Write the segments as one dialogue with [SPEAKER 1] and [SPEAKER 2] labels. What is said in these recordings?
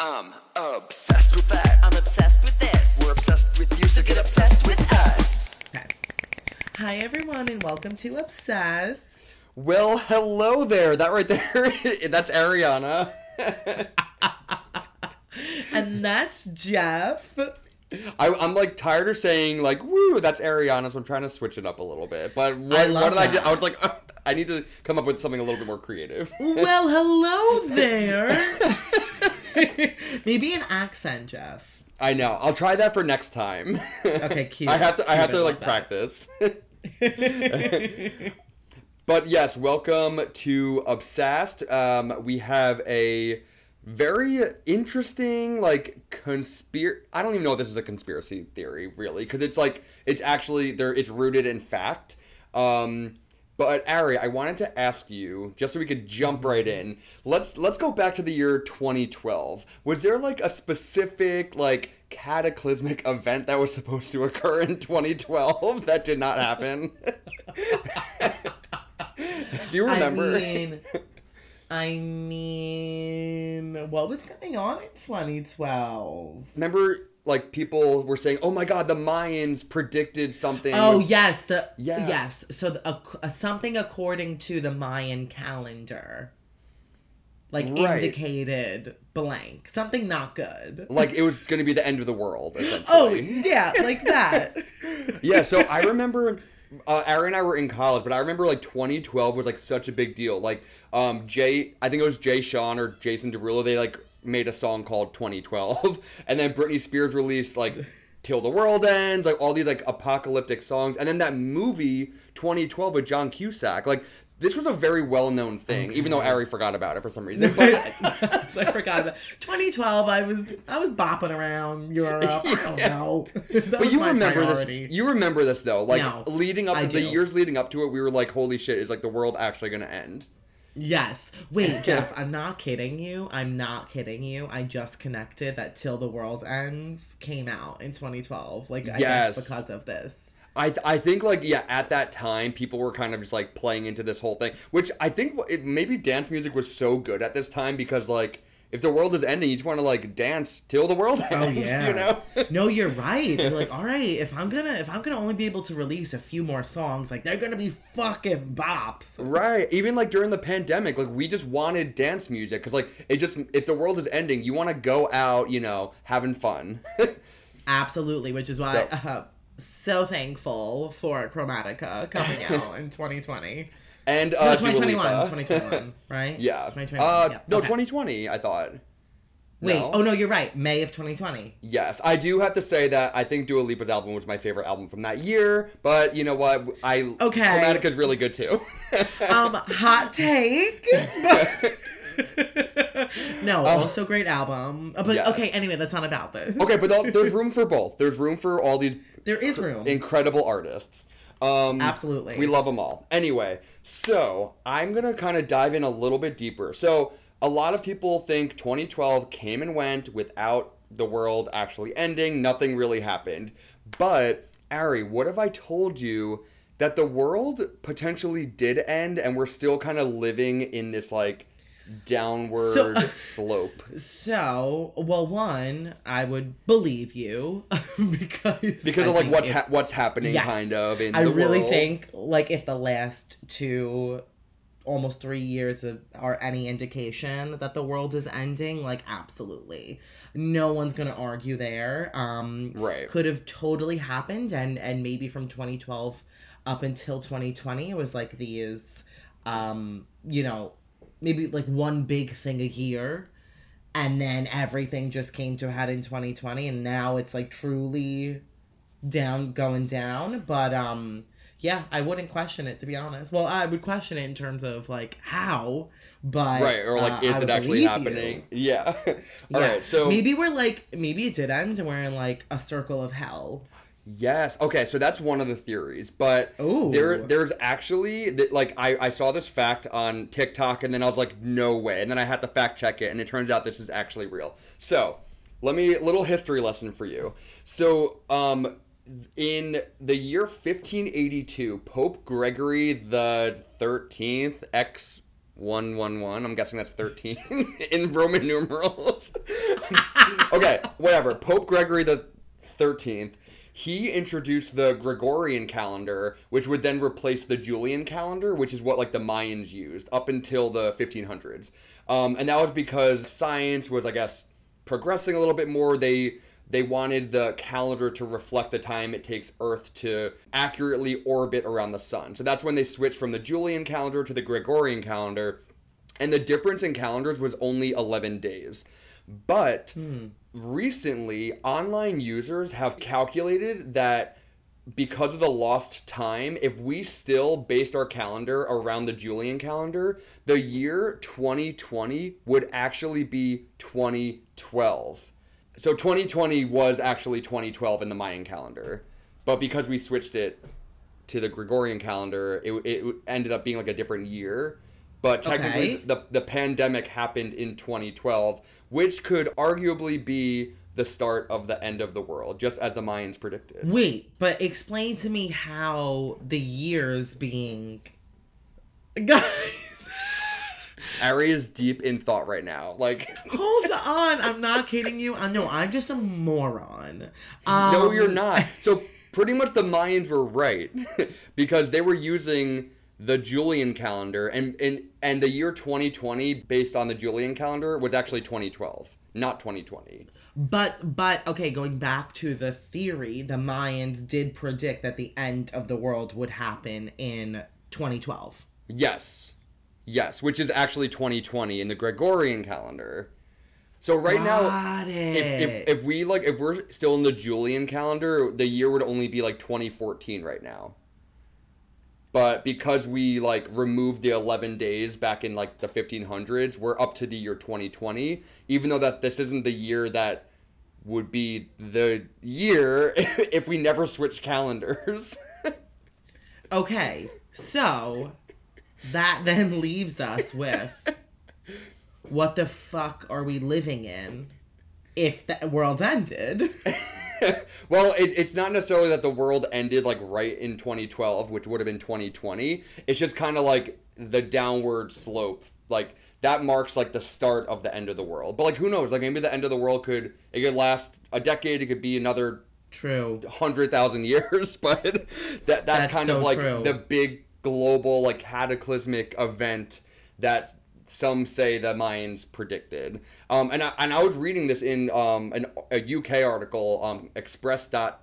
[SPEAKER 1] I'm obsessed with that.
[SPEAKER 2] I'm obsessed with this.
[SPEAKER 1] We're obsessed with you, so get obsessed with us.
[SPEAKER 3] Okay. Hi, everyone, and welcome to Obsessed.
[SPEAKER 4] Well, hello there. That right there, that's Ariana.
[SPEAKER 3] And that's Jeff.
[SPEAKER 4] I, I'm like tired of saying like "woo," that's Ariana, so I'm trying to switch it up a little bit. But what, what did I do? I was like, "Ugh, I need to come up with something a little bit more creative.
[SPEAKER 3] Well, hello there. Maybe an accent, Jeff.
[SPEAKER 4] I know. I'll try that for next time.
[SPEAKER 3] Okay, cute.
[SPEAKER 4] I have to. I have to like
[SPEAKER 3] that.
[SPEAKER 4] practice. But yes, welcome to Obsessed. Um, we have a very interesting, like, conspir. I don't even know if this is a conspiracy theory, really, because it's like it's actually there. It's rooted in fact. Um, but Ari, I wanted to ask you just so we could jump mm-hmm. right in. Let's let's go back to the year 2012. Was there like a specific like cataclysmic event that was supposed to occur in 2012 that did not happen? Do you remember?
[SPEAKER 3] I mean, I mean, what was going on in 2012?
[SPEAKER 4] remember like people were saying, "Oh my god, the Mayans predicted something."
[SPEAKER 3] Oh yes, the
[SPEAKER 4] Yeah.
[SPEAKER 3] yes. So the, uh, something according to the Mayan calendar, like
[SPEAKER 4] Right.
[SPEAKER 3] indicated blank, something not good.
[SPEAKER 4] like it was going to be the end of the world essentially.
[SPEAKER 3] Oh yeah, like that.
[SPEAKER 4] yeah, so I remember uh, Ari and I were in college, but I remember like 2012 was like such a big deal. Like um Jay, I think it was Jay Sean or Jason Derulo. They like made a song called 2012, and then Britney Spears released like Till the World Ends, like all these like apocalyptic songs, and then that movie 2012 with John Cusack. Like this was a very well known thing, even though Ari forgot about it for some reason. But
[SPEAKER 3] so I forgot about 2012. I was I was bopping around Europe. I don't
[SPEAKER 4] Yeah.
[SPEAKER 3] know.
[SPEAKER 4] But you remember
[SPEAKER 3] priority.
[SPEAKER 4] this. You remember this though. Like
[SPEAKER 3] No,
[SPEAKER 4] leading up to the years leading up to it, we were like, "Holy shit! Is like the world actually going to end?"
[SPEAKER 3] Yes. Wait, Jeff, I'm not kidding you. I'm not kidding you. I just connected that Till the World Ends came out in 2012. Like, I
[SPEAKER 4] Yes.
[SPEAKER 3] guess because of this.
[SPEAKER 4] I th- I think like yeah, at that time people were kind of just like playing into this whole thing, which I think it, maybe dance music was so good at this time because like if the world is ending, you just want to like dance till the world ends.
[SPEAKER 3] Oh yeah.
[SPEAKER 4] you know.
[SPEAKER 3] no, you're right. You're like, all right, if I'm gonna if I'm gonna only be able to release a few more songs, like they're gonna be fucking bops.
[SPEAKER 4] Right. Even like during the pandemic, like we just wanted dance music because like it just if the world is ending, you want to go out, you know, having fun.
[SPEAKER 3] Absolutely, which is why
[SPEAKER 4] So-
[SPEAKER 3] uh, so thankful for Chromatica coming out in 2020.
[SPEAKER 4] And
[SPEAKER 3] No,
[SPEAKER 4] uh, Dua
[SPEAKER 3] 2021,
[SPEAKER 4] Lipa.
[SPEAKER 3] 2021, right?
[SPEAKER 4] yeah.
[SPEAKER 3] 2021.
[SPEAKER 4] Uh,
[SPEAKER 3] yeah.
[SPEAKER 4] no,
[SPEAKER 3] okay.
[SPEAKER 4] 2020. I thought.
[SPEAKER 3] Wait,
[SPEAKER 4] No?
[SPEAKER 3] oh no, you're right. May of 2020.
[SPEAKER 4] Yes, I do have to say that I think Dua Lipa's album was my favorite album from that year. But you know what? I
[SPEAKER 3] Okay.
[SPEAKER 4] Chromatica is really good too.
[SPEAKER 3] Um, hot take. no, also great album. Uh, But
[SPEAKER 4] Yes.
[SPEAKER 3] okay, anyway, that's not about this.
[SPEAKER 4] okay, but there's room for both. There's room for all these
[SPEAKER 3] There is room.
[SPEAKER 4] incredible artists. Um,
[SPEAKER 3] Absolutely.
[SPEAKER 4] We love them all. Anyway, so I'm going to kind of dive in a little bit deeper. So, a lot of people think 2012 came and went without the world actually ending. Nothing really happened. But, Ari, what if I told you that the world potentially did end and we're still kind of living in this like downward
[SPEAKER 3] So-
[SPEAKER 4] slope?
[SPEAKER 3] So, well, one, I would believe you because
[SPEAKER 4] Because
[SPEAKER 3] I
[SPEAKER 4] of like what's
[SPEAKER 3] if-
[SPEAKER 4] ha- what's happening
[SPEAKER 3] Yes.
[SPEAKER 4] kind of in
[SPEAKER 3] I really
[SPEAKER 4] world.
[SPEAKER 3] think like if the last two almost three years of, are any indication that the world is ending like absolutely no one's gonna argue there um
[SPEAKER 4] Right.
[SPEAKER 3] could have totally happened and and maybe from 2012 up until 2020 it was like these um you know maybe like one big thing a year and then everything just came to a head in 2020 and now it's like truly down going down but um yeah i wouldn't question it to be honest well i would question it in terms of like how but
[SPEAKER 4] right or like
[SPEAKER 3] uh,
[SPEAKER 4] is it actually
[SPEAKER 3] believe you.
[SPEAKER 4] happening yeah All right.
[SPEAKER 3] Yeah.
[SPEAKER 4] so
[SPEAKER 3] maybe we're like maybe it did end and we're in like a circle of hell
[SPEAKER 4] yes. Okay so that's one of the theories but
[SPEAKER 3] Ooh.
[SPEAKER 4] there there's actually like I, I saw this fact on tiktok and then i was like no way. And then i had to fact check it and it turns out this is actually real. So let me little history lesson for you. So um in the year 1582 pope gregory the 13th x 111 i'm guessing that's 13 in roman numerals. Okay, whatever. Pope Gregory the 13th, he introduced the Gregorian calendar, which would then replace the Julian calendar, which is what like the Mayans used up until the 1500s. Um, and that was because science was, I guess, progressing a little bit more. They they wanted the calendar to reflect the time it takes Earth to accurately orbit around the sun. So that's when they switched from the Julian calendar to the Gregorian calendar. And the difference in calendars was only 11 days. But recently, online users have calculated that because of the lost time, if we still based our calendar around the Julian calendar, the year 2020 would actually be 2012. So 2020 was actually 2012 in the Mayan calendar, but because we switched it to the Gregorian calendar, it, it ended up being like a different year. But technically,
[SPEAKER 3] Okay.
[SPEAKER 4] the the pandemic happened in 2012, which could arguably be the start of the end of the world, just as the Mayans predicted.
[SPEAKER 3] Wait, but explain to me how the years being. Guys,
[SPEAKER 4] Ari is deep in thought right now. Like,
[SPEAKER 3] hold on. I'm not kidding you. I know I'm just a moron. Um,
[SPEAKER 4] no, you're not. So pretty much the Mayans were right because they were using the Julian calendar, and and and the year 2020, based on the Julian calendar, was actually 2012, not 2020.
[SPEAKER 3] But but okay, going back to the theory, the Mayans did predict that the end of the world would happen in 2012.
[SPEAKER 4] Yes. Yes, which is actually 2020 in the Gregorian calendar. So right now if, if if we like if we're still in the Julian calendar, the year would only be like 2014 right now. But because we like removed the 11 days back in like the 1500s, we're up to the year 2020, even though that this isn't the year that would be the year if we never switch calendars.
[SPEAKER 3] Okay, so that then leaves us with what the fuck are we living in if the world ended?
[SPEAKER 4] well, it, it's not necessarily that the world ended like right in 2012, which would have been 2020. It's just kind of like the downward slope. Like that marks like the start of the end of the world. But like who knows? Like maybe the end of the world could it could last a decade. It could be another
[SPEAKER 3] True.
[SPEAKER 4] hundred thousand years. But that that's,
[SPEAKER 3] That's
[SPEAKER 4] kind
[SPEAKER 3] so
[SPEAKER 4] of like
[SPEAKER 3] true.
[SPEAKER 4] the big global like cataclysmic event that some say the Mayans predicted. Um, and I, and I was reading this in um, an, a UK article, um, express.co.uk,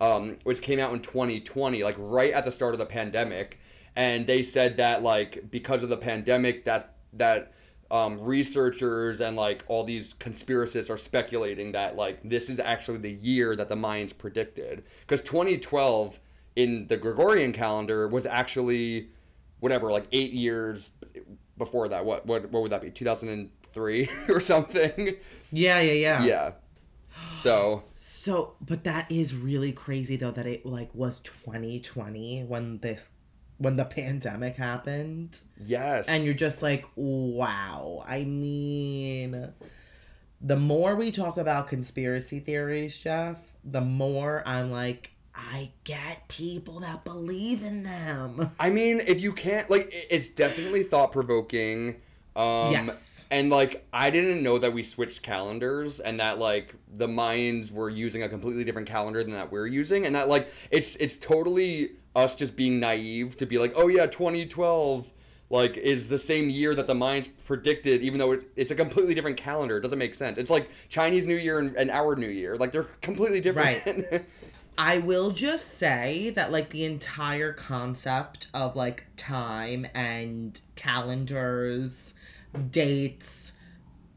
[SPEAKER 4] um, which came out in 2020, like right at the start of the pandemic. And they said that like because of the pandemic, that that um, researchers and like all these conspiracists are speculating that like this is actually the year that the Mayans predicted because 2012 in the Gregorian calendar was actually whatever like eight years before that what what, what would that be 2003 or something
[SPEAKER 3] Yeah, yeah, yeah.
[SPEAKER 4] yeah so
[SPEAKER 3] So, but that is really crazy though that it like was 2020 when this when the pandemic happened.
[SPEAKER 4] yes
[SPEAKER 3] And you're just like, wow. I mean, the more we talk about conspiracy theories, Jeff, the more I'm like, I get people that believe in them.
[SPEAKER 4] I mean, if you can't like, it's definitely thought provoking. Um,
[SPEAKER 3] Yes.
[SPEAKER 4] And like, I didn't know that we switched calendars, and that like the Mayans were using a completely different calendar than that we're using, and that like it's it's totally us just being naive to be like, oh yeah, 2012 like is the same year that the Mayans predicted, even though it, it's a completely different calendar. It doesn't make sense. It's like Chinese New Year and, and our New Year, like they're completely different.
[SPEAKER 3] Right. I will just say that like the entire concept of like time and calendars, dates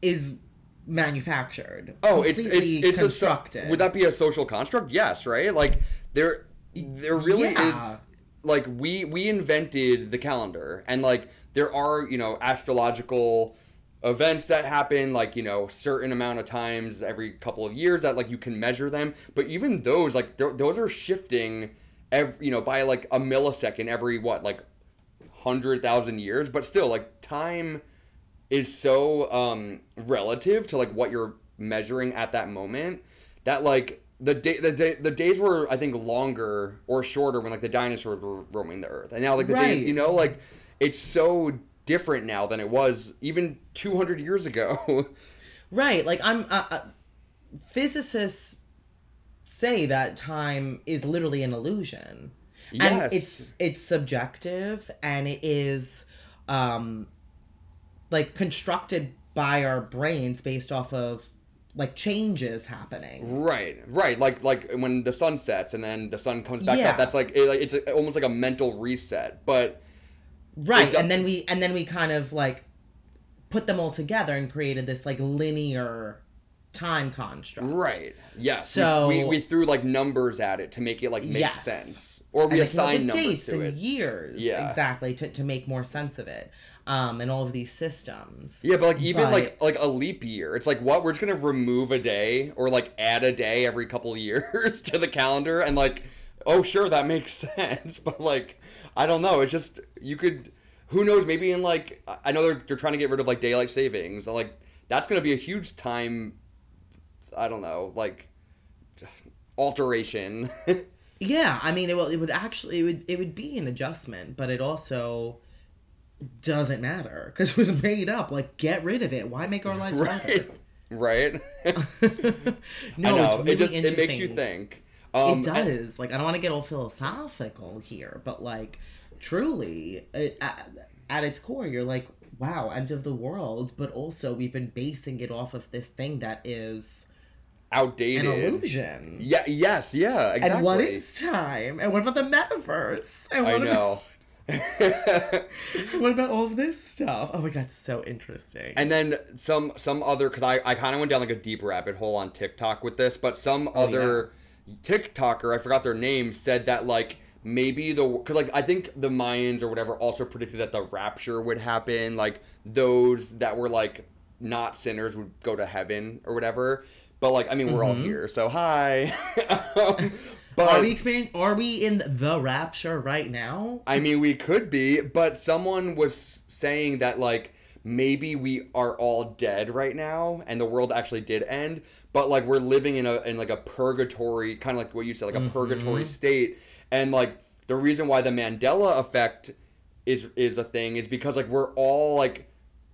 [SPEAKER 3] is manufactured.
[SPEAKER 4] Oh, it's it's it's a
[SPEAKER 3] constructed.
[SPEAKER 4] would that be a social construct? Yes, right? Like there there really
[SPEAKER 3] Yeah.
[SPEAKER 4] is like we we invented the calendar and like there are, you know, astrological events that happen like, you know, certain amount of times every couple of years that like you can measure them, but even those like th- those are shifting every, you know, by like a millisecond every what, like 100,000 years, but still like time is so um relative to like what you're measuring at that moment that like the day the, day, the days were I think longer or shorter when like the dinosaurs were roaming the earth. And now like the
[SPEAKER 3] Right.
[SPEAKER 4] days you know like it's so different now than it was even 200 years ago
[SPEAKER 3] Right. Like I'm. Uh, uh, physicists say that time is literally an illusion,
[SPEAKER 4] Yes.
[SPEAKER 3] and it's it's subjective, and it is, um, like constructed by our brains based off of like changes happening.
[SPEAKER 4] Right, right. Like like when the sun sets and then the sun comes back
[SPEAKER 3] Yeah.
[SPEAKER 4] up. That's like it, like it's a, almost like a mental reset. But
[SPEAKER 3] Right. And then we and then we kind of like put them all together and created this like linear time construct.
[SPEAKER 4] right, yes. we-
[SPEAKER 3] So-
[SPEAKER 4] we, we threw like numbers at it to make it like make
[SPEAKER 3] Yes.
[SPEAKER 4] sense, or we
[SPEAKER 3] they came up
[SPEAKER 4] assign
[SPEAKER 3] with
[SPEAKER 4] numbers
[SPEAKER 3] dates
[SPEAKER 4] to
[SPEAKER 3] and
[SPEAKER 4] it.
[SPEAKER 3] years.
[SPEAKER 4] Yeah.
[SPEAKER 3] Exactly. To, to make more sense of it. Um, and all of these systems.
[SPEAKER 4] Yeah, but like even
[SPEAKER 3] But-
[SPEAKER 4] like like a leap year, it's like what we're just gonna remove a day or like add a day every couple of years to the calendar, and like, oh sure that makes sense, but like I don't know, it's just you could, who knows, maybe in like I- know they're they're trying to get rid of like daylight savings, like that's gonna be a huge time, I don't know, like alteration.
[SPEAKER 3] Yeah, I mean, it will. It would actually. It would. It would be an adjustment, but it also doesn't matter because it was made up. Like, get rid of it. Why make our lives
[SPEAKER 4] right, right.
[SPEAKER 3] no,
[SPEAKER 4] I know
[SPEAKER 3] really
[SPEAKER 4] it just it makes you think. Um,
[SPEAKER 3] it does. Like, I don't want to get all philosophical here, but like, truly, it, at, at its core, you're like, wow, end of the world. But also, we've been basing it off of this thing that is
[SPEAKER 4] outdated.
[SPEAKER 3] an illusion.
[SPEAKER 4] Yeah. Yes. Yeah. Exactly.
[SPEAKER 3] And what is time? And what about the metaverse? And
[SPEAKER 4] I
[SPEAKER 3] what
[SPEAKER 4] know.
[SPEAKER 3] About, what about all of this stuff? Oh my god, so interesting.
[SPEAKER 4] and then some some other because I, I kind of went down like a deep rabbit hole on TikTok with this, but some
[SPEAKER 3] Oh,
[SPEAKER 4] other TikToker I forgot their name said that like maybe the because like I think the Mayans or whatever also predicted that the rapture would happen, like those that were like not sinners would go to heaven or whatever. But like I mean we're all here, so hi. um, but
[SPEAKER 3] Mm-hmm. are we experiencing? Are we in the rapture right now?
[SPEAKER 4] I mean, we could be, but someone was saying that like maybe we are all dead right now, and the world actually did end, but like we're living in a in like a purgatory, kind of like what you said, like a purgatory state, and like the reason why the Mandela effect is is a thing is because like we're all like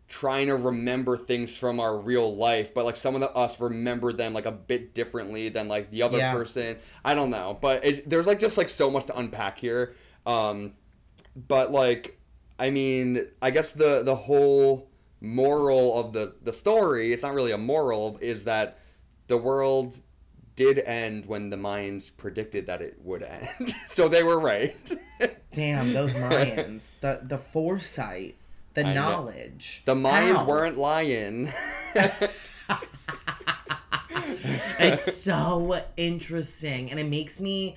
[SPEAKER 4] trying to remember things from our real life but like some of the, us remember them like a bit differently than like the other
[SPEAKER 3] Yeah.
[SPEAKER 4] person. I don't know but it, there's like just like so much to unpack here. Um but like i mean i guess the the whole moral of the the story it's not really a moral is that the world did end when the Mayans predicted that it would end so they were right
[SPEAKER 3] Damn, those Mayans. the the foresight, the
[SPEAKER 4] I know.
[SPEAKER 3] knowledge.
[SPEAKER 4] the mayans
[SPEAKER 3] How?
[SPEAKER 4] weren't lying
[SPEAKER 3] it's so interesting and it makes me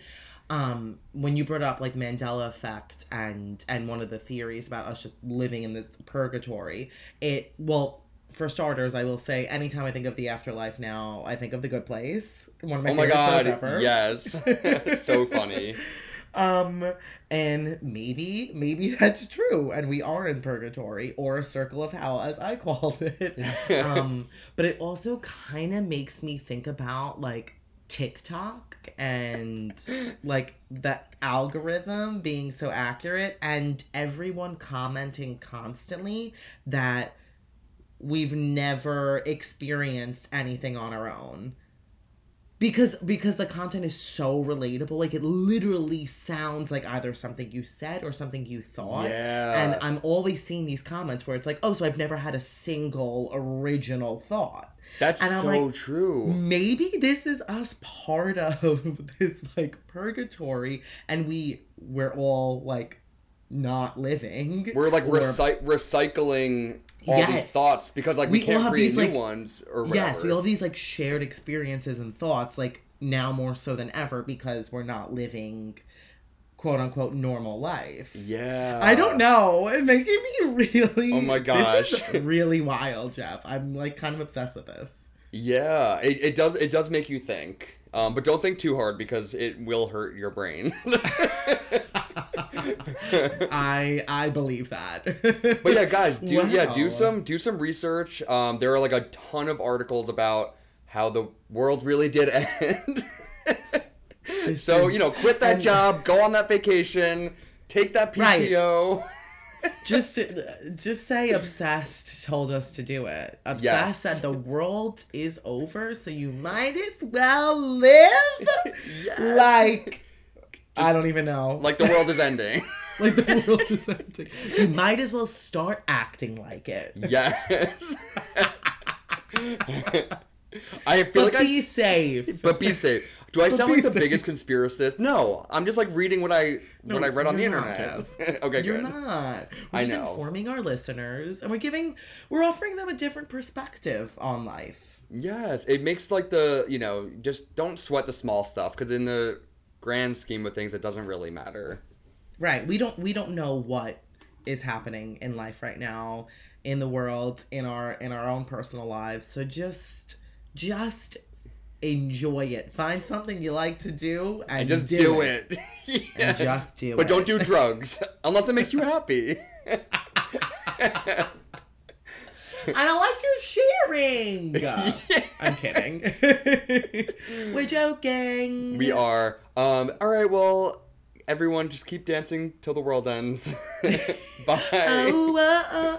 [SPEAKER 3] um when you brought up like mandela effect and and one of the theories about us just living in this purgatory it well for starters i will say anytime i think of the afterlife now i think of the good place one of my
[SPEAKER 4] oh my god
[SPEAKER 3] ever.
[SPEAKER 4] yes. So funny.
[SPEAKER 3] Um and maybe maybe that's true and we are in purgatory or a circle of hell as i called it. Um but it also kind of makes me think about like tiktok and like the algorithm being so accurate and everyone commenting constantly that we've never experienced anything on our own because because the content is so relatable like it literally sounds like either something you said or something you thought
[SPEAKER 4] Yeah.
[SPEAKER 3] and i'm always seeing these comments where it's like oh so i've never had a single original thought
[SPEAKER 4] That's
[SPEAKER 3] and I'm
[SPEAKER 4] so
[SPEAKER 3] like,
[SPEAKER 4] true.
[SPEAKER 3] maybe this is us part of this like purgatory and we we're all like not living
[SPEAKER 4] We're like recy- recycling all these
[SPEAKER 3] Yes.
[SPEAKER 4] thoughts because like we,
[SPEAKER 3] We
[SPEAKER 4] can't create
[SPEAKER 3] these,
[SPEAKER 4] new
[SPEAKER 3] like-
[SPEAKER 4] ones or whatever.
[SPEAKER 3] Yes, we all have these like shared experiences and thoughts, like now more so than ever because we're not living quote unquote normal life.
[SPEAKER 4] Yeah.
[SPEAKER 3] I don't know. It's making me really
[SPEAKER 4] Oh my gosh.
[SPEAKER 3] This is really wild, Jeff. I'm like kind of obsessed with this.
[SPEAKER 4] Yeah, it, it does it does make you think. Um, but don't think too hard because it will hurt your brain.
[SPEAKER 3] I I believe that.
[SPEAKER 4] But yeah, guys, do yeah, do some do some research. Um, there are like a ton of articles about how the world really did end. so you know, quit that
[SPEAKER 3] And-
[SPEAKER 4] job, go on that vacation, take that
[SPEAKER 3] Right.
[SPEAKER 4] PTO.
[SPEAKER 3] just just say obsessed told us to do it. Obsessed
[SPEAKER 4] Yes.
[SPEAKER 3] said the world is over, so you might as well live.
[SPEAKER 4] Yes.
[SPEAKER 3] Like I don't even know.
[SPEAKER 4] Like the world is ending.
[SPEAKER 3] like the world is ending. You might as well start acting like it.
[SPEAKER 4] yes. I feel
[SPEAKER 3] But
[SPEAKER 4] like I
[SPEAKER 3] be safe.
[SPEAKER 4] But be safe. Do I
[SPEAKER 3] But
[SPEAKER 4] sound like the
[SPEAKER 3] safe.
[SPEAKER 4] biggest conspiracist? No, I'm just like reading what I
[SPEAKER 3] No,
[SPEAKER 4] what I read on the
[SPEAKER 3] not,
[SPEAKER 4] internet. okay,
[SPEAKER 3] You're
[SPEAKER 4] good.
[SPEAKER 3] not. We're
[SPEAKER 4] I
[SPEAKER 3] just
[SPEAKER 4] know.
[SPEAKER 3] informing our listeners, and we're giving, we're offering them a different perspective on life.
[SPEAKER 4] Yes, it makes like the you know just don't sweat the small stuff because in the grand scheme of things, it doesn't really matter.
[SPEAKER 3] Right. We don't. We don't know what is happening in life right now, in the world, in our in our own personal lives. So just, just enjoy it. Find something you like to do and,
[SPEAKER 4] And just
[SPEAKER 3] do,
[SPEAKER 4] do,
[SPEAKER 3] it.
[SPEAKER 4] it. Yeah.
[SPEAKER 3] And just do
[SPEAKER 4] But
[SPEAKER 3] it.
[SPEAKER 4] But don't do drugs unless it makes you happy.
[SPEAKER 3] Unless you're sharing. I'm kidding. We're joking.
[SPEAKER 4] we are. Um. All right. Well, everyone, just keep dancing till the world ends. Bye.
[SPEAKER 3] Oh, uh, uh,